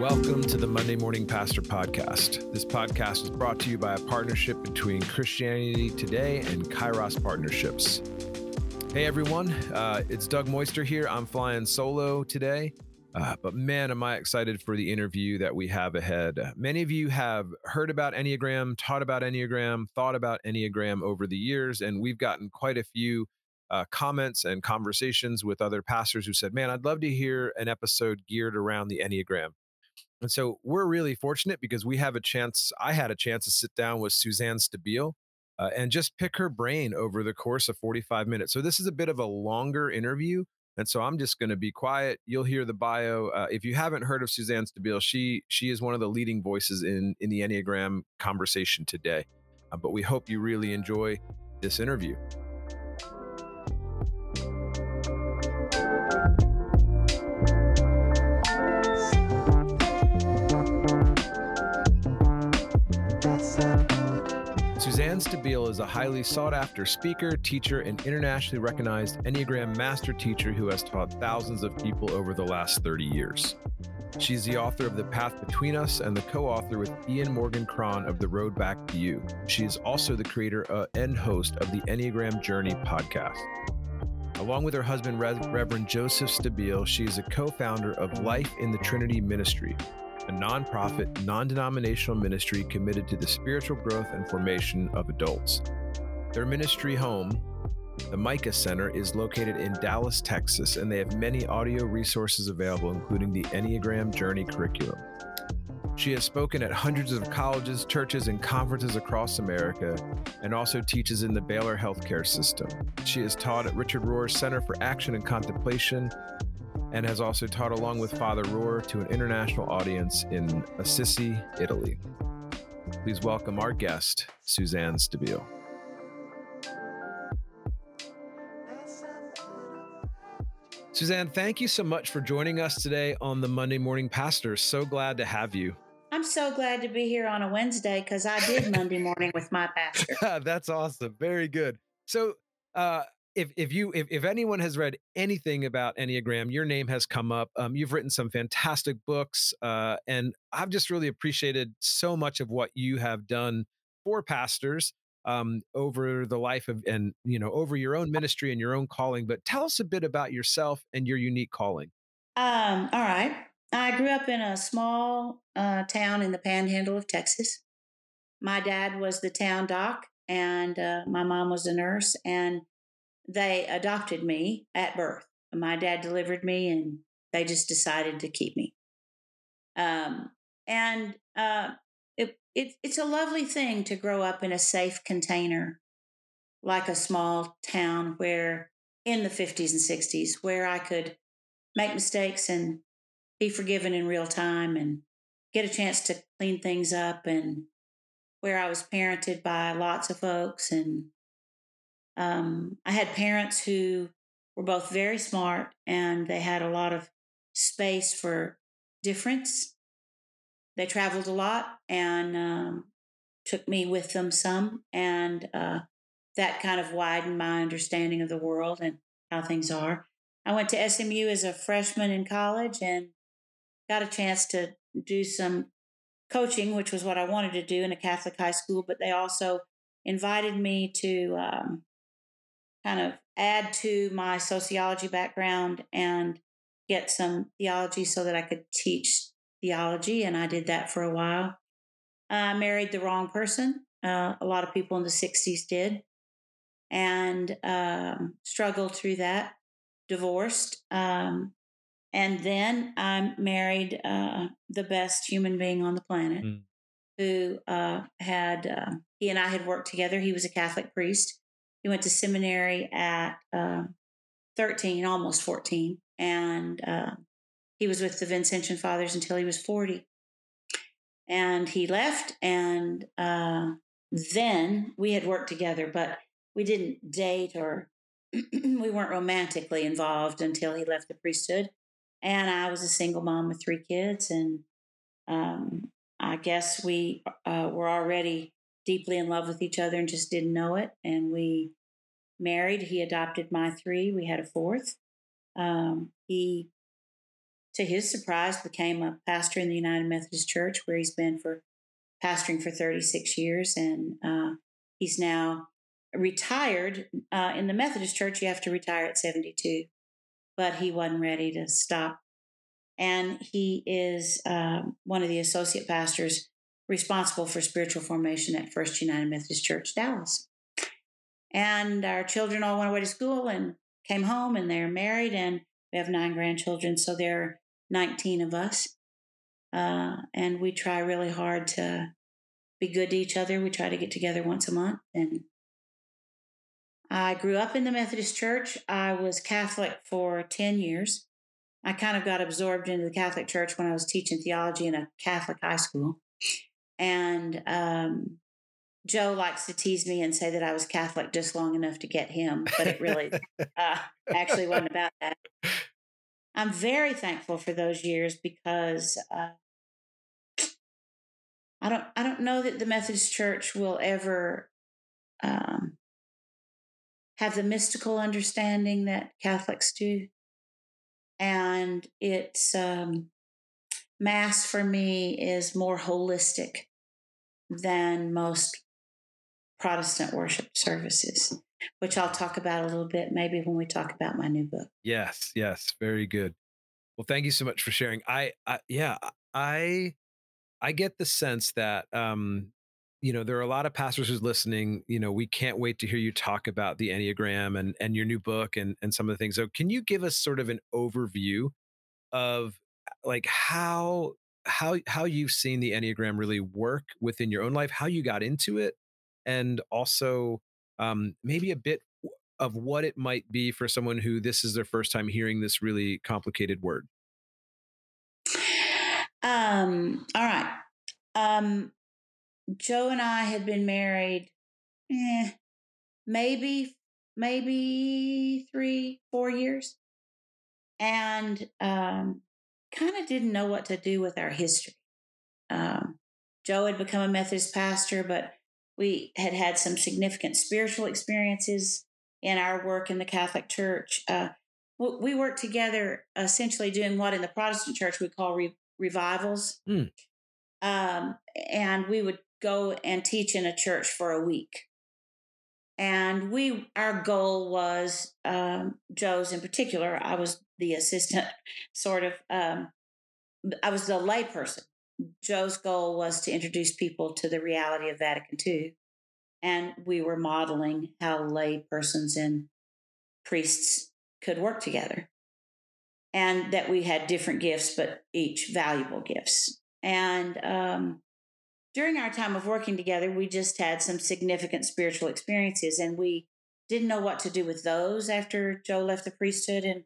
Welcome to the Monday Morning Pastor Podcast. This podcast is brought to you by a partnership between Christianity Today and Kairos Partnerships. Hey everyone, uh, it's Doug Moister here. I'm flying solo today, uh, but man, am I excited for the interview that we have ahead. Many of you have heard about Enneagram, taught about Enneagram, thought about Enneagram over the years, and we've gotten quite a few uh, comments and conversations with other pastors who said, Man, I'd love to hear an episode geared around the Enneagram. And so we're really fortunate because we have a chance. I had a chance to sit down with Suzanne Stabile uh, and just pick her brain over the course of 45 minutes. So this is a bit of a longer interview. And so I'm just going to be quiet. You'll hear the bio. Uh, if you haven't heard of Suzanne Stabile, she she is one of the leading voices in in the Enneagram conversation today. Uh, but we hope you really enjoy this interview. Suzanne Stabile is a highly sought after speaker, teacher, and internationally recognized Enneagram master teacher who has taught thousands of people over the last 30 years. She's the author of The Path Between Us and the co author with Ian Morgan Cron of The Road Back to You. She is also the creator uh, and host of the Enneagram Journey podcast. Along with her husband, Reverend Joseph Stabile, she is a co founder of Life in the Trinity Ministry, a nonprofit, non denominational ministry committed to the spiritual growth and formation of adults. Their ministry home, the Micah Center, is located in Dallas, Texas, and they have many audio resources available, including the Enneagram Journey curriculum. She has spoken at hundreds of colleges, churches, and conferences across America, and also teaches in the Baylor Healthcare System. She has taught at Richard Rohr's Center for Action and Contemplation and has also taught along with Father Rohr to an international audience in Assisi, Italy. Please welcome our guest, Suzanne Stabile. Suzanne, thank you so much for joining us today on the Monday Morning Pastor. So glad to have you. I'm so glad to be here on a Wednesday because I did Monday morning with my pastor. That's awesome. Very good. So, uh, if if you if, if anyone has read anything about enneagram your name has come up um, you've written some fantastic books uh, and i've just really appreciated so much of what you have done for pastors um, over the life of and you know over your own ministry and your own calling but tell us a bit about yourself and your unique calling. Um, all right. I grew up in a small uh, town in the panhandle of texas. My dad was the town doc and uh, my mom was a nurse and they adopted me at birth. My dad delivered me, and they just decided to keep me. Um, and uh, it, it, it's a lovely thing to grow up in a safe container, like a small town where in the 50s and 60s, where I could make mistakes and be forgiven in real time and get a chance to clean things up and where I was parented by lots of folks and um, I had parents who were both very smart and they had a lot of space for difference. They traveled a lot and um, took me with them some, and uh, that kind of widened my understanding of the world and how things are. I went to SMU as a freshman in college and got a chance to do some coaching, which was what I wanted to do in a Catholic high school, but they also invited me to um, kind of add to my sociology background and get some theology so that I could teach theology. And I did that for a while. I married the wrong person. Uh, a lot of people in the 60s did. And um, struggled through that, divorced. Um, and then I married uh, the best human being on the planet mm. who uh, had, uh, he and I had worked together. He was a Catholic priest he went to seminary at uh, 13, almost 14, and uh, he was with the Vincentian Fathers until he was 40. And he left, and uh, then we had worked together, but we didn't date or we weren't romantically involved until he left the priesthood. And I was a single mom with three kids, and um, I guess we uh, were already deeply in love with each other and just didn't know it. And we married. He adopted my three. We had a fourth. Um, he to his surprise, became a pastor in the United Methodist Church, where he's been for pastoring for 36 years, and uh, he's now retired. Uh, in the Methodist Church, you have to retire at 72, but he wasn't ready to stop. And he is um, one of the associate pastors responsible for spiritual formation at First United Methodist Church, Dallas. And our children all went away to school and came home, and they're married, and we have nine grandchildren, so there are 19 of us. Uh, and we try really hard to be good to each other. We try to get together once a month. And I grew up in the Methodist Church. I was Catholic for 10 years. I kind of got absorbed into the Catholic Church when I was teaching theology in a Catholic high school. And um, Joe likes to tease me and say that I was Catholic just long enough to get him, but it really uh, actually wasn't about that. I'm very thankful for those years because uh, I don't I don't know that the Methodist Church will ever um, have the mystical understanding that Catholics do, and it's um, Mass for me is more holistic than most Protestant worship services, which I'll talk about a little bit maybe when we talk about my new book. Yes, yes, very good. Well, thank you so much for sharing. I, I yeah, I I get the sense that um you know there are a lot of pastors who's listening you know we can't wait to hear you talk about the enneagram and and your new book and and some of the things so can you give us sort of an overview of like how how how you've seen the enneagram really work within your own life how you got into it and also um, maybe a bit of what it might be for someone who this is their first time hearing this really complicated word. Um, all right. Um, Joe and I had been married, eh, maybe, maybe three, four years, and um, kind of didn't know what to do with our history. Um, Joe had become a Methodist pastor, but we had had some significant spiritual experiences in our work in the Catholic Church. Uh, we worked together essentially doing what in the Protestant church we call re- revivals. Mm. Um, and we would go and teach in a church for a week. And we, our goal was um, Joe's in particular. I was the assistant, sort of. Um, I was the layperson Joe's goal was to introduce people to the reality of Vatican II. And we were modeling how lay persons and priests could work together. And that we had different gifts, but each valuable gifts. And um, during our time of working together, we just had some significant spiritual experiences, and we didn't know what to do with those after Joe left the priesthood and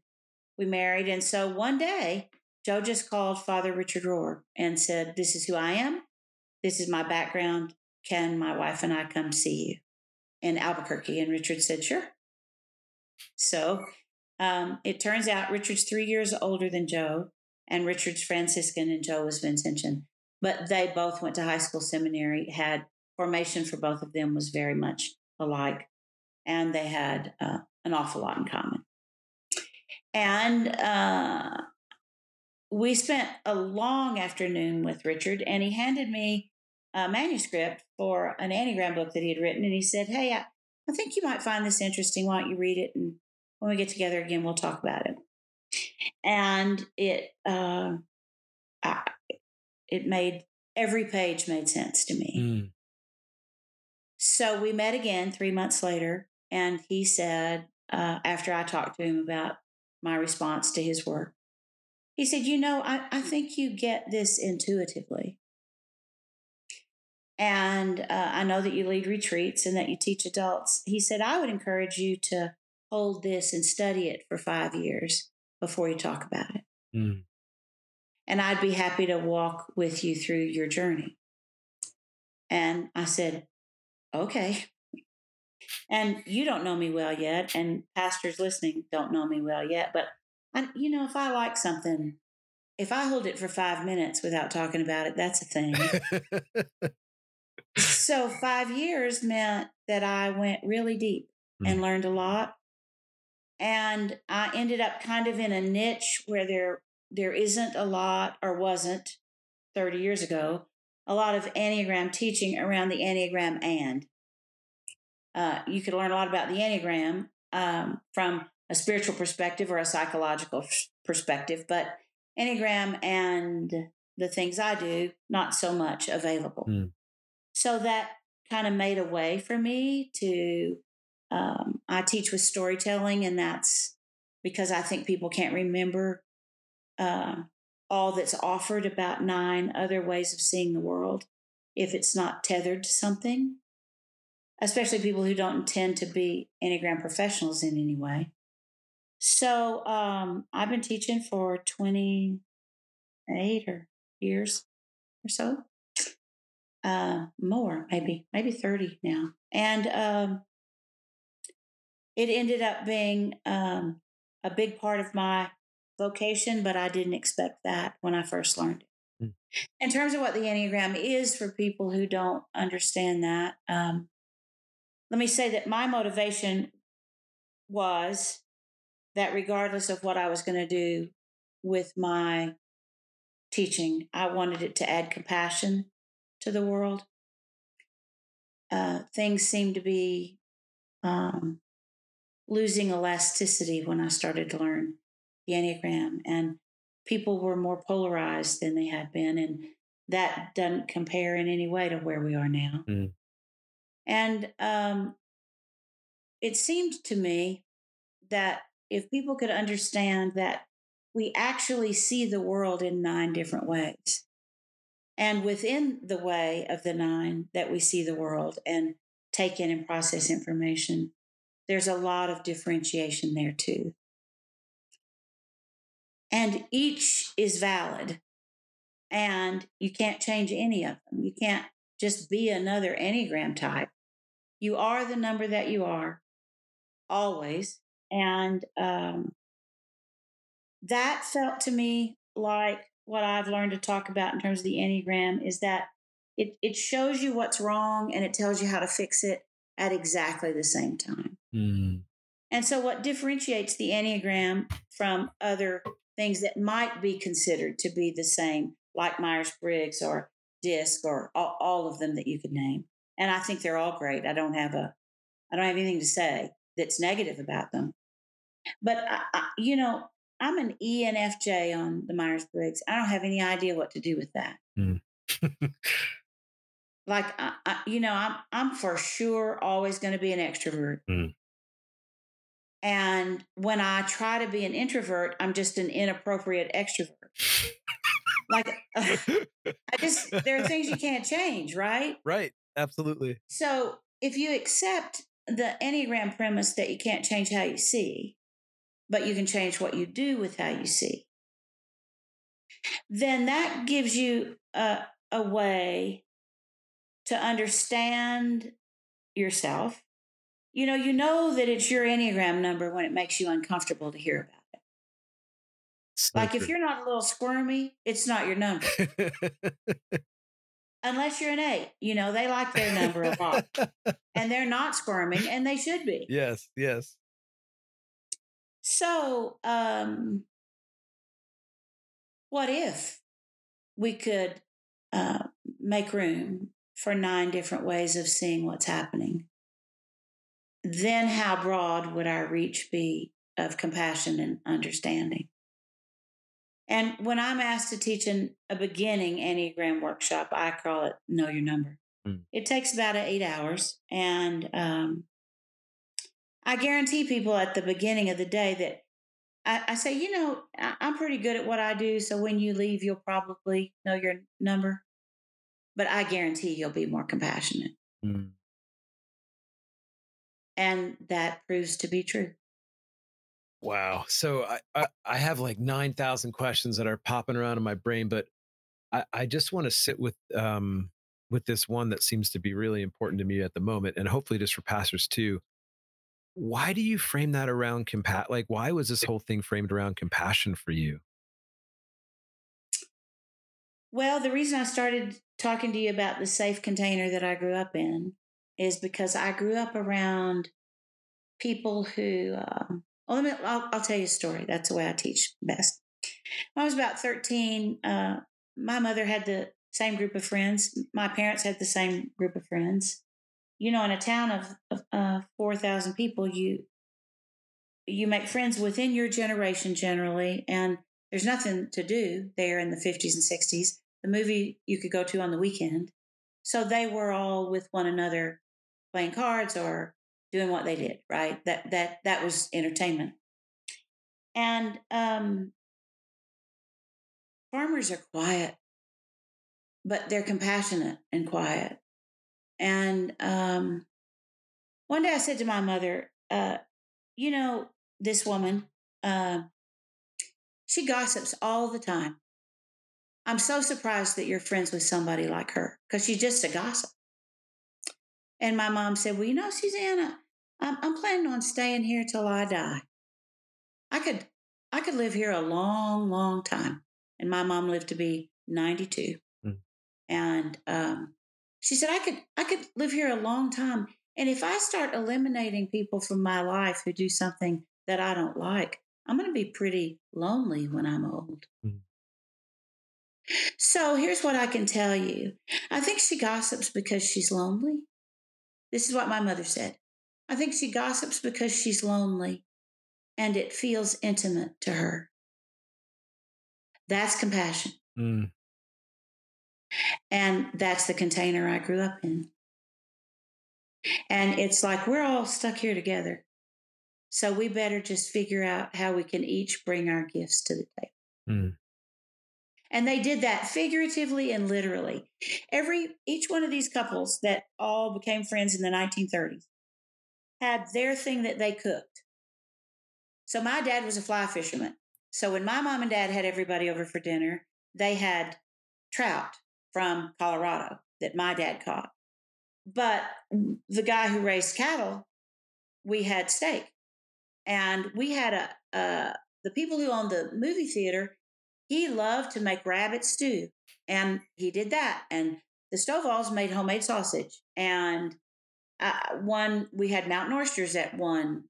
we married. And so one day, Joe just called Father Richard Rohr and said, This is who I am. This is my background. Can my wife and I come see you in Albuquerque? And Richard said, Sure. So um, it turns out Richard's three years older than Joe, and Richard's Franciscan, and Joe was Vincentian. But they both went to high school seminary, had formation for both of them was very much alike, and they had uh, an awful lot in common. And uh, we spent a long afternoon with Richard, and he handed me a manuscript for an Enneagram book that he had written. And he said, Hey, I, I think you might find this interesting. Why don't you read it? And when we get together again, we'll talk about it. And it, uh, I, it made every page made sense to me. Mm. So we met again three months later, and he said, uh, after I talked to him about my response to his work, he said, You know, I, I think you get this intuitively. And uh, I know that you lead retreats and that you teach adults. He said, I would encourage you to hold this and study it for five years before you talk about it. Mm. And I'd be happy to walk with you through your journey. And I said, Okay. And you don't know me well yet, and pastors listening don't know me well yet, but I, you know, if I like something, if I hold it for five minutes without talking about it, that's a thing. so five years meant that I went really deep mm. and learned a lot. And I ended up kind of in a niche where there there isn't a lot, or wasn't 30 years ago, a lot of Enneagram teaching around the Enneagram and. Uh, you could learn a lot about the Enneagram um, from a spiritual perspective or a psychological perspective, but Enneagram and the things I do, not so much available. Mm. So that kind of made a way for me to. Um, I teach with storytelling, and that's because I think people can't remember uh, all that's offered about nine other ways of seeing the world if it's not tethered to something, especially people who don't intend to be Enneagram professionals in any way. So um, I've been teaching for 28 or years or so. Uh, more, maybe, maybe 30 now. And um, it ended up being um, a big part of my vocation, but I didn't expect that when I first learned it. Mm. In terms of what the Enneagram is for people who don't understand that, um, let me say that my motivation was that regardless of what I was going to do with my teaching, I wanted it to add compassion to the world. Uh, things seemed to be um, losing elasticity when I started to learn the Enneagram, and people were more polarized than they had been. And that doesn't compare in any way to where we are now. Mm. And um, it seemed to me that if people could understand that we actually see the world in nine different ways, and within the way of the nine that we see the world and take in and process information, there's a lot of differentiation there too. And each is valid. And you can't change any of them. You can't just be another Enneagram type. You are the number that you are, always. And um, that felt to me like what I've learned to talk about in terms of the Enneagram is that it, it shows you what's wrong and it tells you how to fix it at exactly the same time. Mm. And so, what differentiates the Enneagram from other things that might be considered to be the same, like Myers Briggs or DISC or all, all, of them that you could name. And I think they're all great. I don't have a, I don't have anything to say that's negative about them. But I, I, you know, I'm an ENFJ on the Myers Briggs. I don't have any idea what to do with that. Mm. like, I, you know, I'm I'm for sure always going to be an extrovert. Mm. And when I try to be an introvert, I'm just an inappropriate extrovert. like, I just, there are things you can't change, right? Right. Absolutely. So if you accept the Enneagram premise that you can't change how you see, but you can change what you do with how you see, then that gives you a, a way to understand yourself you know, you know that it's your Enneagram number when it makes you uncomfortable to hear about it. like if you're not a little squirmy, it's not your number. Unless you're an eight, you know, they like their number a lot and they're not squirming and they should be. Yes, yes. So, um, what if we could uh, make room for nine different ways of seeing what's happening? then how broad would our reach be of compassion and understanding? And when I'm asked to teach an, a beginning Enneagram workshop, I call it Know Your Number. Mm. It takes about eight hours. And um, I guarantee people at the beginning of the day that I, I, say, you know, I, I'm pretty good at what I do. So when you leave, you'll probably know your number. But I guarantee you'll be more compassionate. Mm. And that proves to be true. Wow. So I, I, I have like 9,000 questions that are popping around in my brain, but I, I just want to sit with, um, with this one that seems to be really important to me at the moment, and hopefully just for pastors too. Why do you frame that around compat? Like, why was this whole thing framed around compassion for you? Well, the reason I started talking to you about the safe container that I grew up in is because I grew up around people who. Um, well, let me. I'll, I'll tell you a story. That's the way I teach best. When I was about 13, uh, my mother had the same group of friends. My parents had the same group of friends. You know, in a town of, of uh, 4,000 people, you you make friends within your generation generally, and there's nothing to do there in the 50s and 60s. The movie you could go to on the weekend. So they were all with one another playing cards or doing what they did, right? That that that was entertainment. And um farmers are quiet, but they're compassionate and quiet. And um one day I said to my mother, uh, you know, this woman, uh, she gossips all the time. I'm so surprised that you're friends with somebody like her because she's just a gossip. And my mom said, Well, you know, Susanna, I'm, I'm planning on staying here till I die. I could I could live here a long, long time. And my mom lived to be 92. Mm. And um, she said, I could I could live here a long time. And if I start eliminating people from my life who do something that I don't like, I'm going to be pretty lonely when I'm old. Mm. So here's what I can tell you I think she gossips because she's lonely. This is what my mother said. I think she gossips because she's lonely and it feels intimate to her. That's compassion. Mm. And that's the container I grew up in. And it's like we're all stuck here together. So we better just figure out how we can each bring our gifts to the table. Mm. And they did that figuratively and literally. Every each one of these couples that all became friends in the 1930s had their thing that they cooked. So my dad was a fly fisherman. So when my mom and dad had everybody over for dinner, they had trout from Colorado that my dad caught. But the guy who raised cattle, we had steak. And we had a, a the people who owned the movie theater, he loved to make rabbit stew. And he did that. And the Stovall's made homemade sausage. And uh, one, we had mountain oysters at one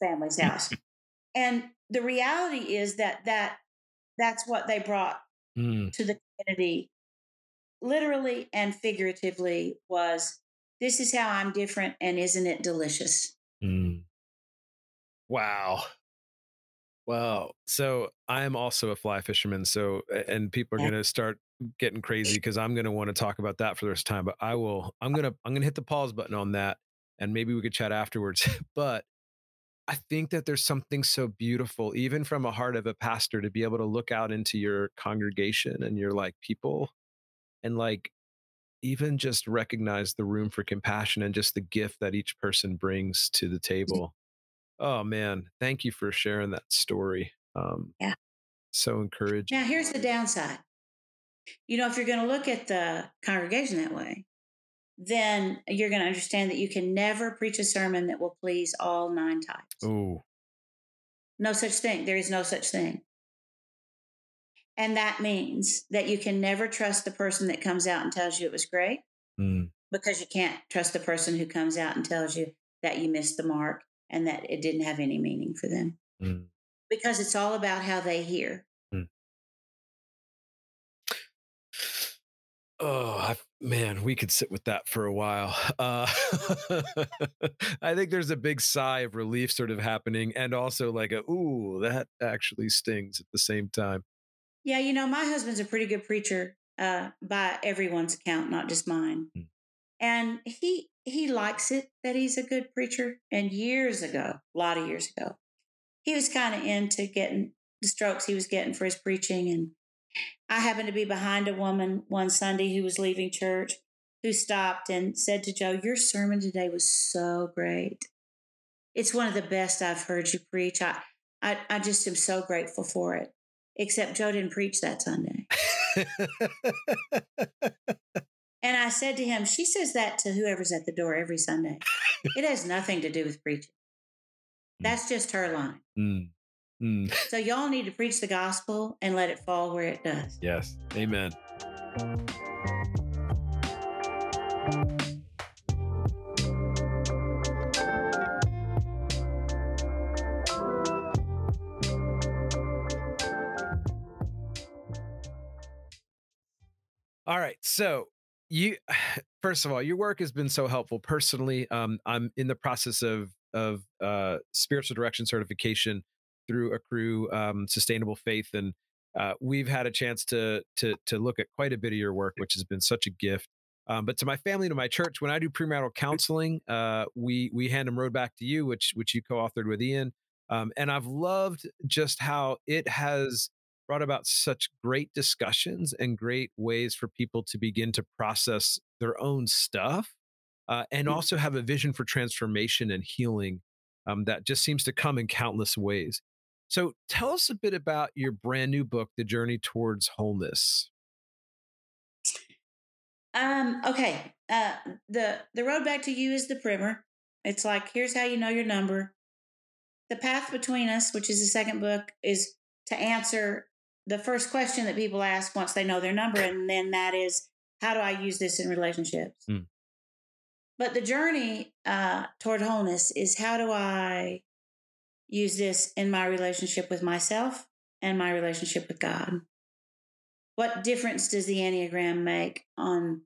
family's house. and the reality is that that that's what they brought mm. to the community literally and figuratively was this is how i'm different and isn't it delicious mm. wow wow so i am also a fly fisherman so and people are yeah. going to start getting crazy because i'm going to want to talk about that for the rest of time but i will i'm going to i'm going to hit the pause button on that and maybe we could chat afterwards but I think that there's something so beautiful, even from a heart of a pastor, to be able to look out into your congregation and your like people and like even just recognize the room for compassion and just the gift that each person brings to the table. Oh man, thank you for sharing that story. Um, yeah. So encouraging. Now, here's the downside. You know, if you're going to look at the congregation that way, then you're going to understand that you can never preach a sermon that will please all nine types. Oh. No such thing. There is no such thing. And that means that you can never trust the person that comes out and tells you it was great mm. because you can't trust the person who comes out and tells you that you missed the mark and that it didn't have any meaning for them. Mm. Because it's all about how they hear. Oh, I Man, we could sit with that for a while. Uh, I think there's a big sigh of relief sort of happening, and also like a, ooh, that actually stings at the same time. Yeah, you know, my husband's a pretty good preacher uh, by everyone's account, not just mine. Hmm. And he he likes it that he's a good preacher. And years ago, a lot of years ago, he was kind of into getting the strokes he was getting for his preaching and I happened to be behind a woman one Sunday who was leaving church who stopped and said to Joe, Your sermon today was so great. It's one of the best I've heard you preach. I, I, I just am so grateful for it. Except Joe didn't preach that Sunday. and I said to him, She says that to whoever's at the door every Sunday. It has nothing to do with preaching. Mm. That's just her line. Mm. Mm. So y'all need to preach the gospel and let it fall where it does. Yes. Amen. All right. So you first of all, your work has been so helpful personally. Um, I'm in the process of of uh, spiritual direction certification through Accrue um, Sustainable Faith, and uh, we've had a chance to to to look at quite a bit of your work, which has been such a gift. Um, but to my family, to my church, when I do premarital counseling, uh, we we hand them road back to you, which which you co-authored with Ian, um, and I've loved just how it has brought about such great discussions and great ways for people to begin to process their own stuff uh, and mm. also have a vision for transformation and healing um, that just seems to come in countless ways. So tell us a bit about your brand new book, The Journey Towards Wholeness. Um, okay. Uh, the the road back to you is the primer. It's like here's how you know your number. The path between us, which is the second book, is to answer the first question that people ask once they know their number, and then that is, how do I use this in relationships? Mm. But the journey uh, toward wholeness is how do I use this in my relationship with myself and my relationship with God? What difference does the Enneagram make on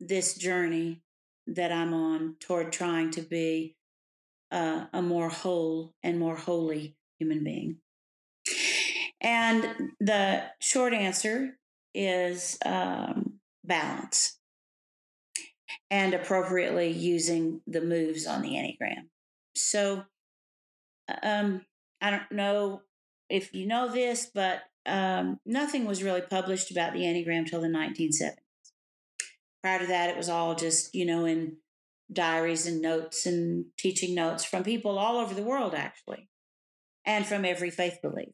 this journey that I'm on toward trying to be uh, a more whole and more holy human being? And the short answer is um, balance and appropriately using the moves on the Enneagram. So, um, I don't know if you know this, but um, nothing was really published about the Enneagram till the 1970s. Prior to that, it was all just, you know, in diaries and notes and teaching notes from people all over the world, actually, and from every faith belief.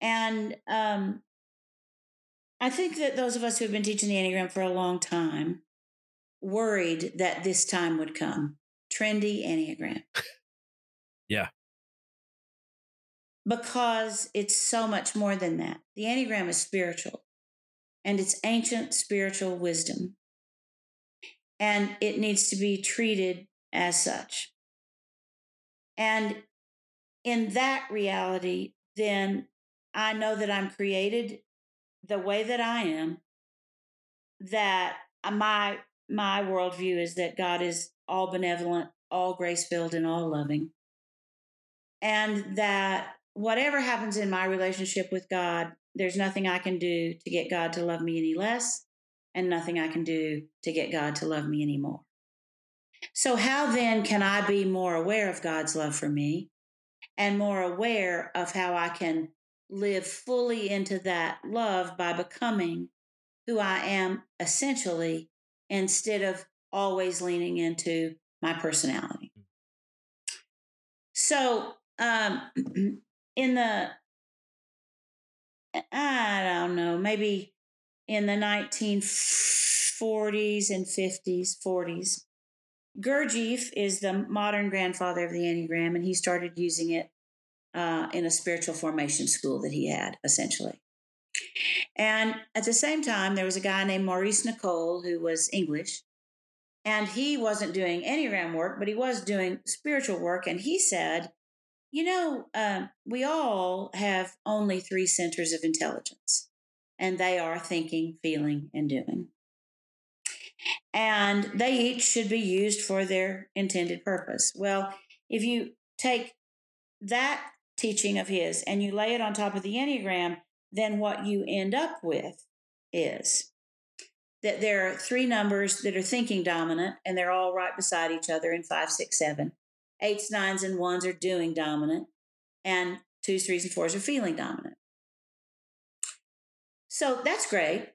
And um, I think that those of us who have been teaching the Enneagram for a long time worried that this time would come. Trendy Enneagram. yeah because it's so much more than that. The Enneagram is spiritual and it's ancient spiritual wisdom. And it needs to be treated as such. And in that reality, then I know that I'm created the way that I am, that my my worldview is that God is all benevolent, all grace filled, and all loving. And that whatever happens in my relationship with God, there's nothing I can do to get God to love me any less, and nothing I can do to get God to love me any more. So, how then can I be more aware of God's love for me and more aware of how I can live fully into that love by becoming who I am essentially instead of always leaning into my personality? So, um, in the I don't know, maybe in the 1940s and 50s, 40s. Gurdjieff is the modern grandfather of the Enneagram, and he started using it uh, in a spiritual formation school that he had, essentially. And at the same time, there was a guy named Maurice Nicoll who was English, and he wasn't doing Enneagram work, but he was doing spiritual work. And he said you know, um, we all have only three centers of intelligence, and they are thinking, feeling, and doing. And they each should be used for their intended purpose. Well, if you take that teaching of his and you lay it on top of the Enneagram, then what you end up with is that there are three numbers that are thinking dominant and they're all right beside each other in five, six, seven eights, nines, and ones are doing dominant, and twos, threes, and fours are feeling dominant. So that's great.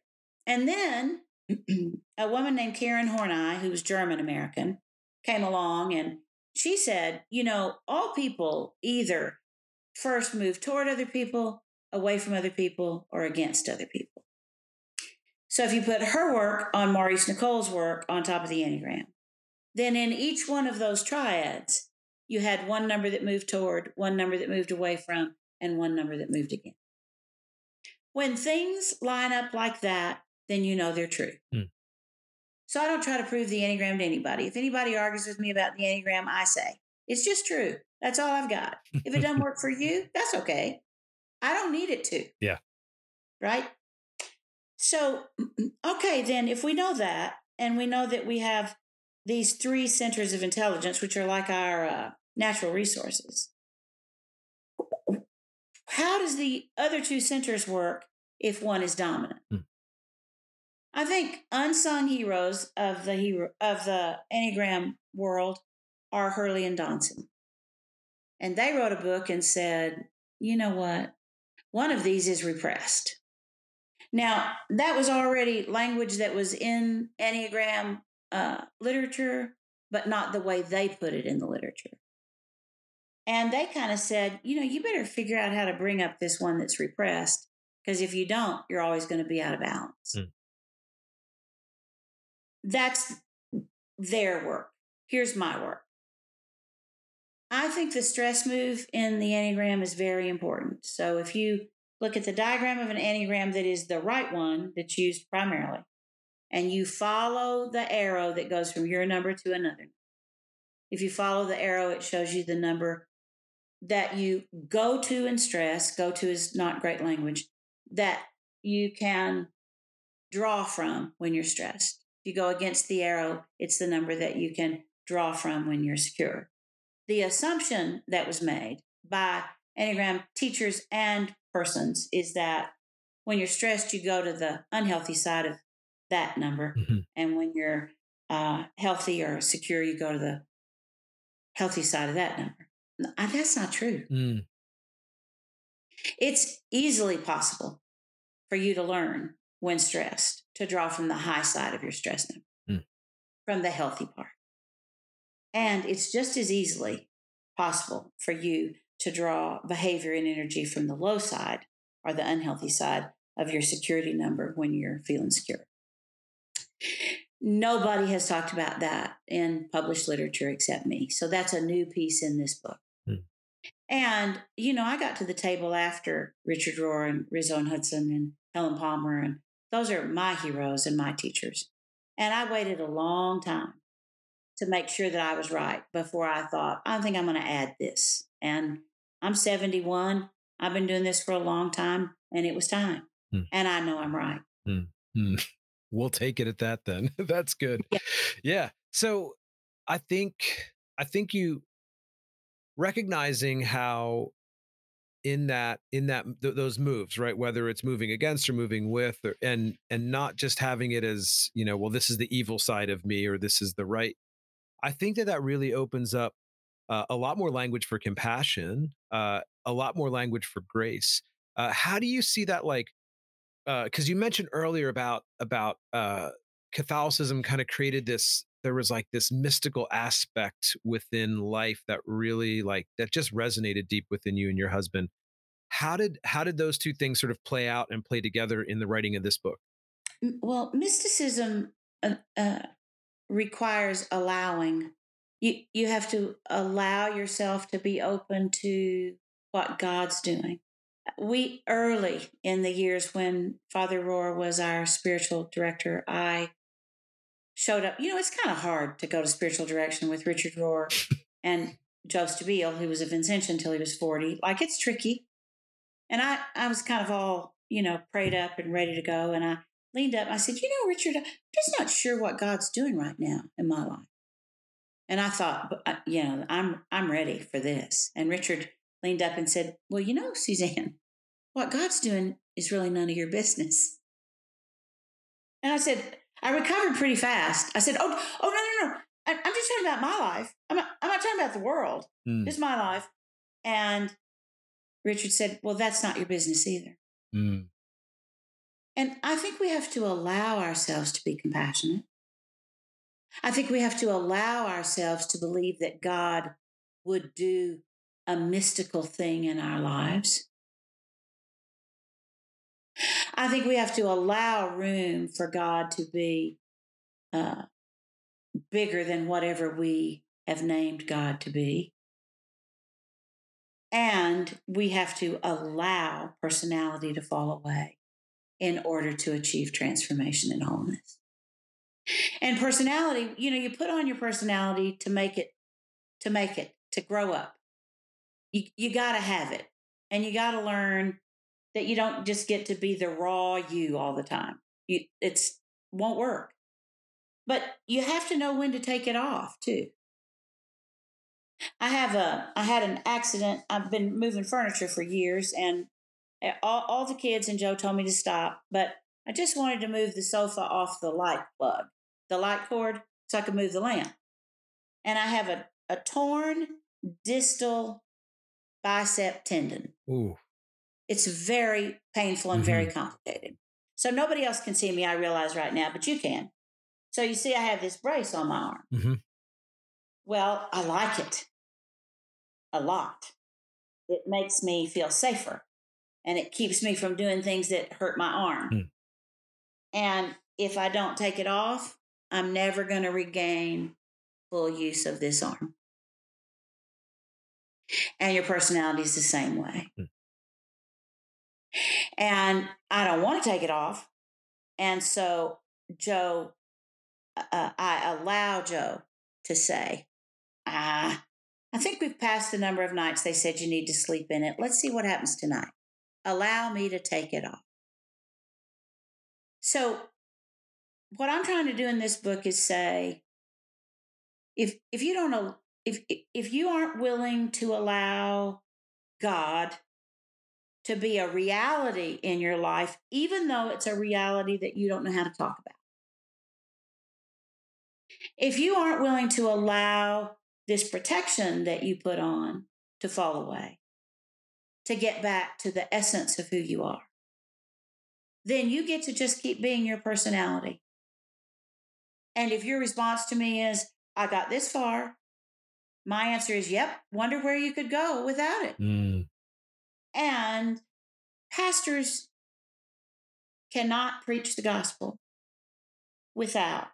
And then a woman named Karen Horney, who was German American, came along and she said, you know, all people either first move toward other people, away from other people, or against other people. So if you put her work on Maurice Nicoll's work on top of the Enneagram, then in each one of those triads, you had one number that moved toward, one number that moved away from, and one number that moved again. When things line up like that, then you know they're true. Hmm. So I don't try to prove the Enneagram to anybody. If anybody argues with me about the Enneagram, I say, it's just true. That's all I've got. If it doesn't work for you, that's okay. I don't need it to. Yeah. Right? So, okay, then if we know that, and we know that we have these three centers of intelligence, which are like our uh, natural resources, how does the other two centers work if one is dominant? Hmm. I think unsung heroes of the hero of the Enneagram world are Hurley and Dobson. And they wrote a book and said, you know what? One of these is repressed. Now, that was already language that was in Enneagram uh, literature, but not the way they put it in the literature. And they kind of said, you know, you better figure out how to bring up this one that's repressed, because if you don't, you're always going to be out of balance. Mm. That's their work. Here's my work. I think the stress move in the Enneagram is very important. So if you look at the diagram of an Enneagram that is the right one that's used primarily, and you follow the arrow that goes from your number to another. If you follow the arrow, it shows you the number that you go to in stress. Go to is not great language that you can draw from when you're stressed. If you go against the arrow, it's the number that you can draw from when you're secure the assumption that was made by Enneagram teachers and persons is that when you're stressed, you go to the unhealthy side of that number. Mm-hmm. And when you're uh, healthy or secure, you go to the healthy side of that number. That's not true. Mm. It's easily possible for you to learn when stressed to draw from the high side of your stress number, mm. from the healthy part. And it's just as easily possible for you to draw behavior and energy from the low side or the unhealthy side of your security number when you're feeling secure. Nobody has talked about that in published literature except me. So that's a new piece in this book. And, you know, I got to the table after Richard Rohr and Riso and Hudson and Helen Palmer, and those are my heroes and my teachers. And I waited a long time to make sure that I was right before I thought, I think I'm going to add this. And I'm 71. I've been doing this for a long time, and it was time. Hmm. And I know I'm right. Hmm. Hmm. We'll take it at that then. That's good. Yeah. yeah. So I think I think you recognizing how in that in that th- those moves right whether it's moving against or moving with or, and and not just having it as you know well this is the evil side of me or this is the right I think that that really opens up uh, a lot more language for compassion, uh, a lot more language for grace. Uh, how do you see that? Like, because uh, you mentioned earlier about about uh, Catholicism kind of created this. There was like this mystical aspect within life that really like that just resonated deep within you and your husband. How did how did those two things sort of play out and play together in the writing of this book? Well, mysticism uh, uh requires allowing. You you have to allow yourself to be open to what God's doing. We early in the years when Father Rohr was our spiritual director, I showed up. You know, it's kind of hard to go to spiritual direction with Richard Rohr and Joe Stabile, who was a Vincentian until he was 40. Like it's tricky. And I, I was kind of all, you know, prayed up and ready to go. And I leaned up. I said, You know, Richard, I'm just not sure what God's doing right now in my life. And I thought, uh, you know, I'm I'm ready for this. And Richard leaned up and said, Well, you know, Suzanne, what God's doing is really none of your business. And I said, I recovered pretty fast. I said, Oh, oh no, no, no. I'm just talking about my life. I'm not, I'm not talking about the world. Mm. Just my life. And Richard said, Well, that's not your business either. Mm. And I think we have to allow ourselves to be compassionate. I think we have to allow ourselves to believe that God would do a mystical thing in our lives. I think we have to allow room for God to be uh, bigger than whatever we have named God to be. And we have to allow personality to fall away in order to achieve transformation and wholeness. And personality, you know, you put on your personality to make it, to make it, to grow up. You, you got to have it. And you got to learn that you don't just get to be the raw you all the time. You, it's won't work. But you have to know when to take it off too. I have a I had an accident. I've been moving furniture for years, and eh, all, all the kids and Joe told me to stop. But I just wanted to move the sofa off the light plug, the light cord, so I could move the lamp. And I have a, a torn distal bicep tendon. Ooh. It's very painful and mm-hmm. very complicated. So nobody else can see me, I realize right now, but you can. So you see, I have this brace on my arm. Mm-hmm. Well, I like it a lot. It makes me feel safer and it keeps me from doing things that hurt my arm. Mm. And if I don't take it off, I'm never going to regain full use of this arm. And your personality is the same way. Mm. And I don't want to take it off. And so Joe, uh, uh I allow Joe to say, ah, I think we've passed the number of nights they said you need to sleep in it. Let's see what happens tonight. Allow me to take it off. So, what I'm trying to do in this book is say, if if you don't know, if if you aren't willing to allow God to be a reality in your life, even though it's a reality that you don't know how to talk about. If you aren't willing to allow this protection that you put on to fall away, to get back to the essence of who you are, then you get to just keep being your personality. And if your response to me is, I got this far, my answer is, yep, wonder where you could go without it. Mm. And pastors cannot preach the gospel without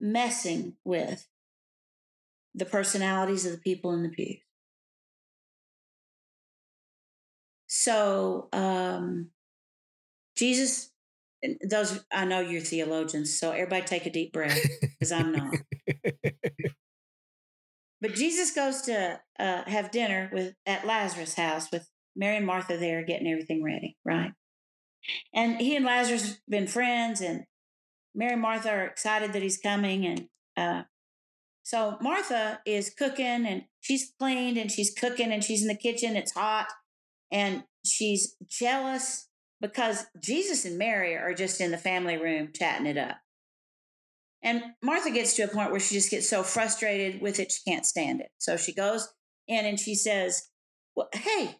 messing with the personalities of the people in the pews. So, um, Jesus, those I know you're theologians, so everybody take a deep breath because I'm not. but Jesus goes to uh, have dinner with at Lazarus' house with Mary and Martha there getting everything ready, right? And he and Lazarus have been friends, and Mary and Martha are excited that he's coming, and uh, so Martha is cooking and she's cleaned and she's cooking and she's in the kitchen. It's hot and she's jealous because Jesus and Mary are just in the family room chatting it up. And Martha gets to a point where she just gets so frustrated with it, she can't stand it. So she goes in and she says, well, Hey,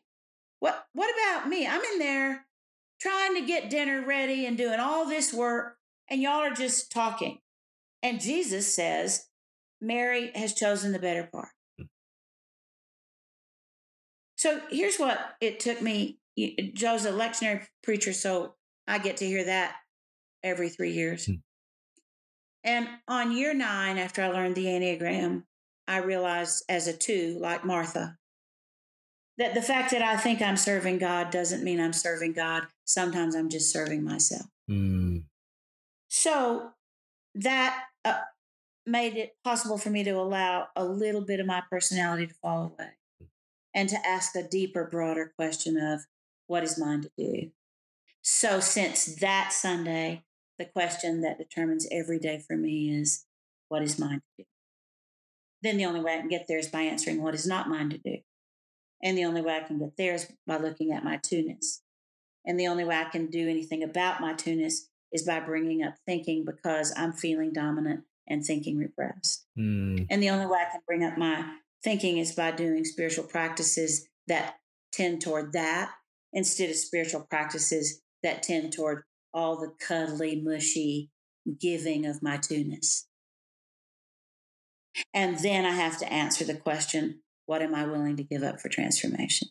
what, what about me? I'm in there trying to get dinner ready and doing all this work, and y'all are just talking. And Jesus says, Mary has chosen the better part. Hmm. So here's what it took me. Joe's a lectionary preacher, so I get to hear that every three years. And on year nine, after I learned the Enneagram, I realized as a two, like Martha, that the fact that I think I'm serving God doesn't mean I'm serving God. Sometimes I'm just serving myself. Mm. So that uh, made it possible for me to allow a little bit of my personality to fall away and to ask a deeper, broader question of what is mine to do. So, since that Sunday, the question that determines every day for me is what is mine to do? Then the only way I can get there is by answering what is not mine to do. And the only way I can get there is by looking at my two-ness. And the only way I can do anything about my two-ness is by bringing up thinking because I'm feeling dominant and thinking repressed. Mm. And the only way I can bring up my thinking is by doing spiritual practices that tend toward that instead of spiritual practices that tend toward all the cuddly, mushy giving of my two-ness. And then I have to answer the question what am I willing to give up for transformation?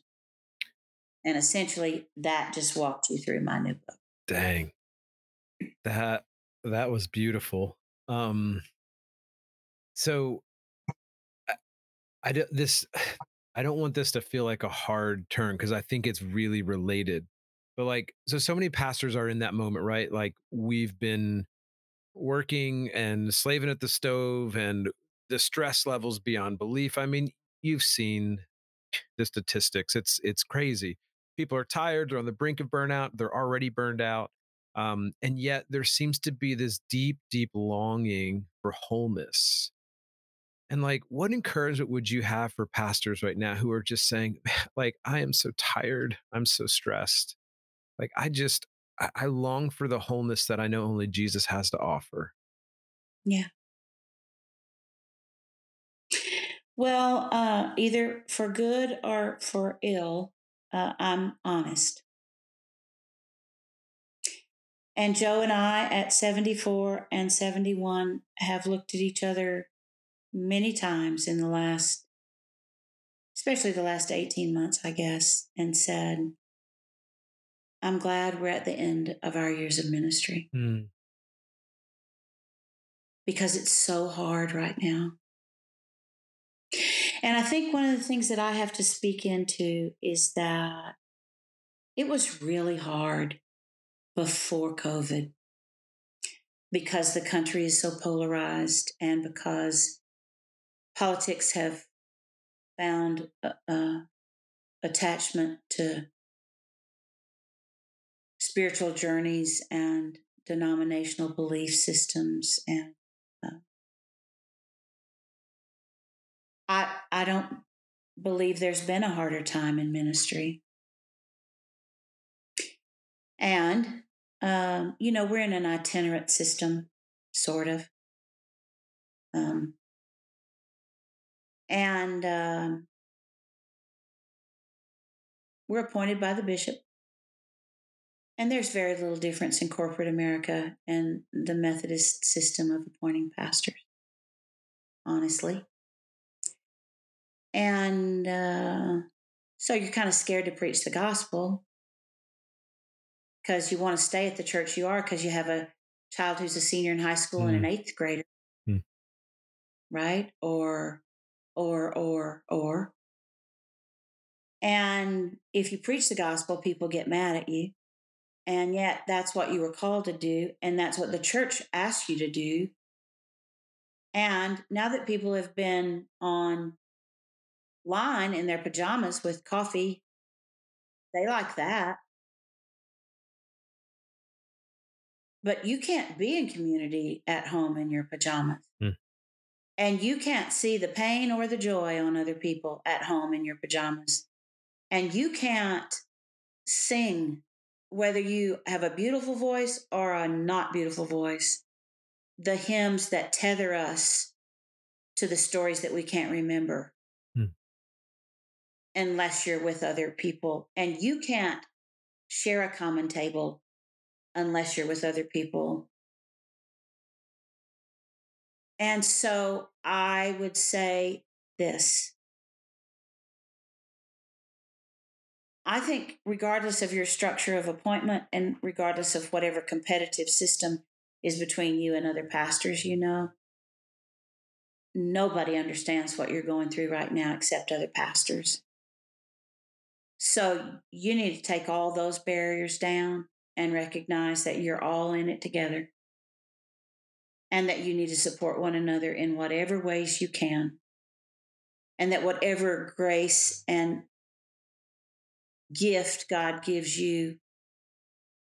And essentially, that just walked you through my new book. Dang. That that was beautiful. Um, so I, I this I don't want this to feel like a hard turn because I think it's really related. But like, so so many pastors are in that moment, right? Like we've been working and slaving at the stove and the stress levels beyond belief. I mean, you've seen the statistics. It's it's crazy. People are tired, they're on the brink of burnout, they're already burned out. Um, and yet there seems to be this deep, deep longing for wholeness. And like, what encouragement would you have for pastors right now who are just saying, like, I am so tired, I'm so stressed, like, I just, I, I long for the wholeness that I know only Jesus has to offer. Yeah. Well, uh, either for good or for ill, uh, I'm honest. And Joe and I at 74 and 71 have looked at each other many times in the last, especially the last 18 months, I guess, and said, I'm glad we're at the end of our years of ministry. Mm. Because it's so hard right now. And I think one of the things that I have to speak into is that it was really hard before COVID because the country is so polarized and because politics have found a, a attachment to spiritual journeys and denominational belief systems and uh, I I don't believe there's been a harder time in ministry. And um, you know, we're in an itinerant system, sort of. Um, and um, we're appointed by the bishop. And there's very little difference in corporate America and the Methodist system of appointing pastors, honestly. And uh, so you're kind of scared to preach the gospel because you want to stay at the church you are because you have a child who's a senior in high school mm. and an mm. eighth grader. Mm. Right? Or, or, or, or. And if you preach the gospel, people get mad at you. And yet that's what you were called to do. And that's what the church asked you to do. And now that people have been on line in their pajamas with coffee, they like that. But you can't be in community at home in your pajamas. Mm. And you can't see the pain or the joy on other people at home in your pajamas. And you can't sing whether you have a beautiful voice or a not beautiful voice, the hymns that tether us to the stories that we can't remember hmm. unless you're with other people. And you can't share a common table unless you're with other people. And so I would say this I think, regardless of your structure of appointment and regardless of whatever competitive system is between you and other pastors, you know, nobody understands what you're going through right now except other pastors. So you need to take all those barriers down and recognize that you're all in it together and that you need to support one another in whatever ways you can. And that whatever grace and gift God gives you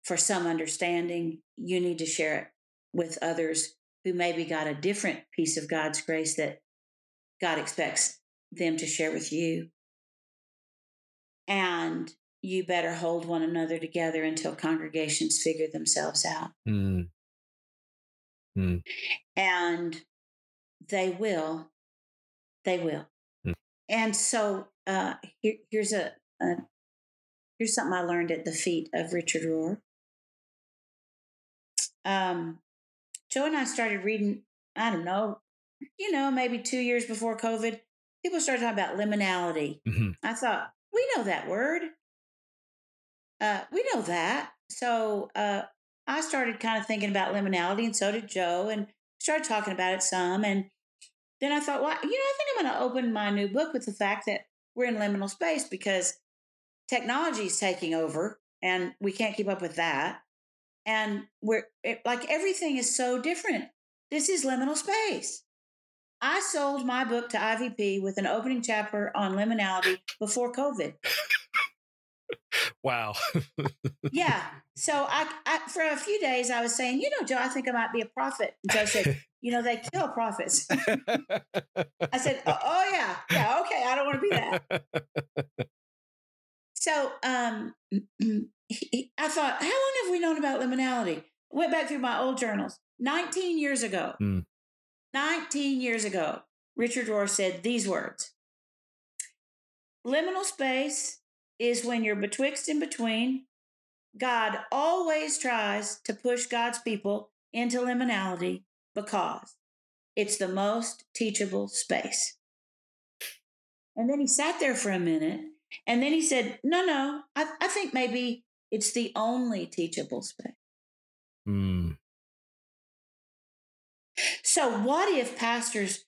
for some understanding, you need to share it with others who maybe got a different piece of God's grace that God expects them to share with you. And you better hold one another together until congregations figure themselves out. Mm. Mm. And they will. They will. Mm. And so uh, here, here's a, a here's something I learned at the feet of Richard Rohr. Um, Joe and I started reading. I don't know, you know, maybe two years before COVID. People started talking about liminality. Mm-hmm. I thought we know that word. Uh, we know that. So uh, I started kind of thinking about liminality, and so did Joe, and started talking about it some. And then I thought, well, you know, I think I'm going to open my new book with the fact that we're in liminal space because technology is taking over, and we can't keep up with that. And we're it, like everything is so different. This is liminal space. I sold my book to IVP with an opening chapter on liminality before COVID. wow. yeah. So I, I, for a few days, I was saying, you know, Joe, I think I might be a prophet. And Joe said, you know, they kill prophets. I said, oh, oh, yeah, yeah, okay, I don't want to be that. so um, I thought, how long have we known about liminality? Went back through my old journals. 19 years ago, mm. 19 years ago, Richard Rohr said these words Liminal space is when you're betwixt and between. God always tries to push God's people into liminality because it's the most teachable space. And then he sat there for a minute and then he said, No, no, I, I think maybe it's the only teachable space. Mm. So, what if pastors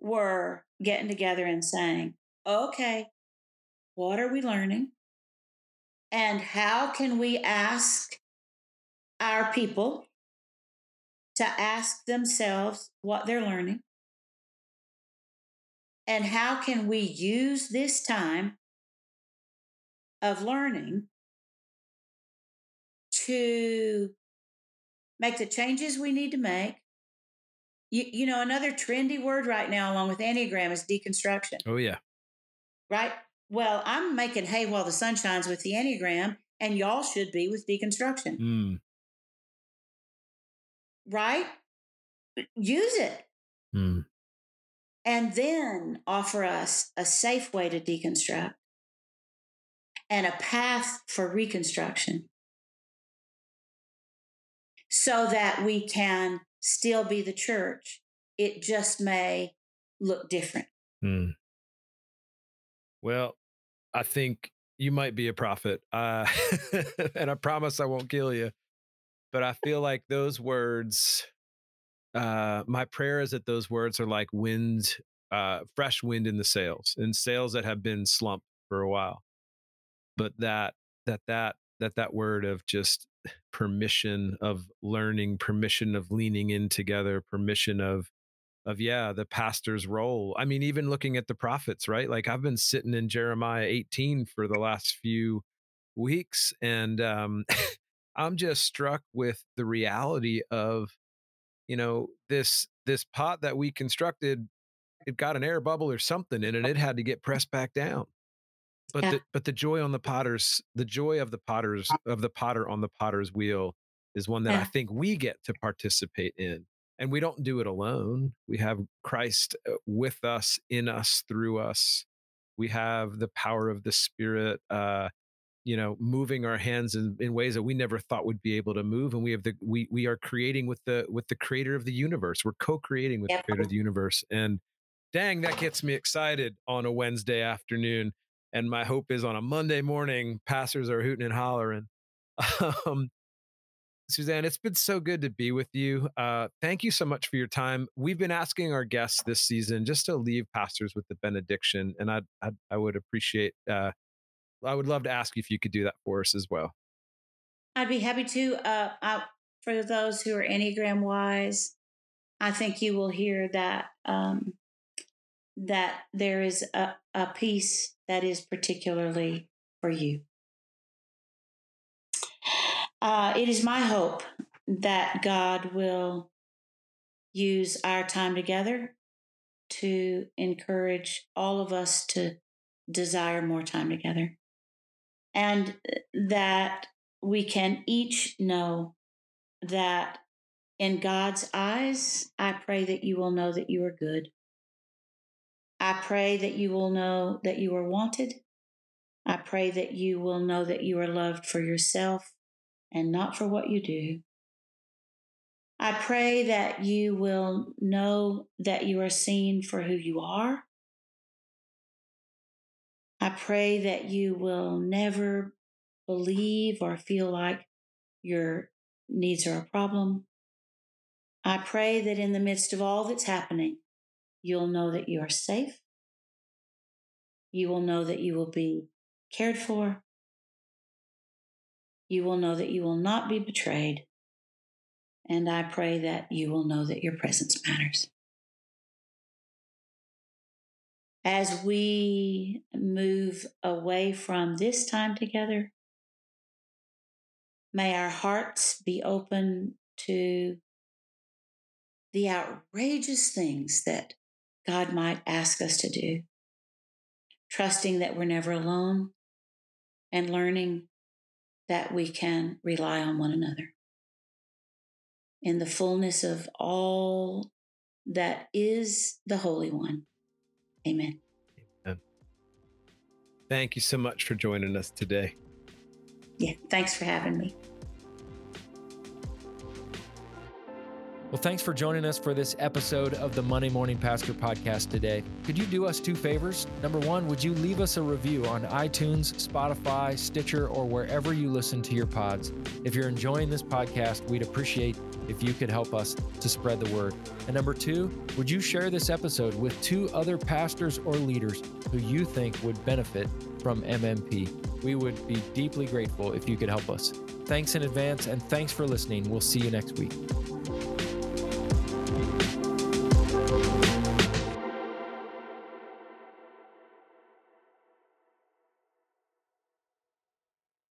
were getting together and saying, okay, what are we learning? And how can we ask our people to ask themselves what they're learning? And how can we use this time of learning to make the changes we need to make you, you know, another trendy word right now, along with Enneagram, is deconstruction. Oh, yeah. Right? Well, I'm making hay while the sun shines with the Enneagram, and y'all should be with deconstruction. Mm. Right? Use it. Mm. And then offer us a safe way to deconstruct and a path for reconstruction so that we can still be the church. It just may look different. Hmm. Well, I think you might be a prophet. Uh, and I promise I won't kill you. But I feel like those words, uh, my prayer is that those words are like wind, uh, fresh wind in the sails, and sails that have been slumped for a while. But that, that, that, that, that word of just permission of learning, permission of leaning in together, permission of of yeah, the pastor's role. I mean, even looking at the prophets, right? Like I've been sitting in Jeremiah 18 for the last few weeks, and um, I'm just struck with the reality of, you know, this this pot that we constructed, it got an air bubble or something in it. It had to get pressed back down but yeah. the but the joy on the potter's the joy of the potter's of the potter on the potter's wheel is one that yeah. I think we get to participate in. And we don't do it alone. We have Christ uh, with us, in us, through us. We have the power of the Spirit, uh, you know, moving our hands in, in ways that we never thought would be able to move. And we have the we we are creating with the with the Creator of the universe. We're co-creating with the Creator of the universe. And dang, that gets me excited on a Wednesday afternoon and my hope is on a Monday morning, pastors are hooting and hollering. Um, Suzanne, it's been so good to be with you. Uh, thank you so much for your time. We've been asking our guests this season just to leave pastors with the benediction, and I I, would appreciate. Uh, I would love to ask you if you could do that for us as well. I'd be happy to. Uh, I, for those who are Enneagram wise, I think you will hear that um, that there is a, a peace that is particularly for you. Uh, it is my hope that God will use our time together to encourage all of us to desire more time together. And that we can each know that in God's eyes, I pray that you will know that you are good. I pray that you will know that you are wanted. I pray that you will know that you are loved for yourself and not for what you do. I pray that you will know that you are seen for who you are. I pray that you will never believe or feel like your needs are a problem. I pray that in the midst of all that's happening, You'll know that you are safe. You will know that you will be cared for. You will know that you will not be betrayed. And I pray that you will know that your presence matters. As we move away from this time together May our hearts be open to the outrageous things that God might ask us to do, trusting that we're never alone and learning that we can rely on one another. In the fullness of all that is the Holy One. Amen. Amen. Thank you so much for joining us today. Yeah, thanks for having me. Well, thanks for joining us for this episode of the Monday Morning Pastor podcast today. Could you do us two favors? Number one, would you leave us a review on iTunes, Spotify, Stitcher, or wherever you listen to your pods? If you're enjoying this podcast, we'd appreciate if you could help us to spread the word. And number two, would you share this episode with two other pastors or leaders who you think would benefit from MMP? We would be deeply grateful if you could help us. Thanks in advance, and thanks for listening. We'll see you next week.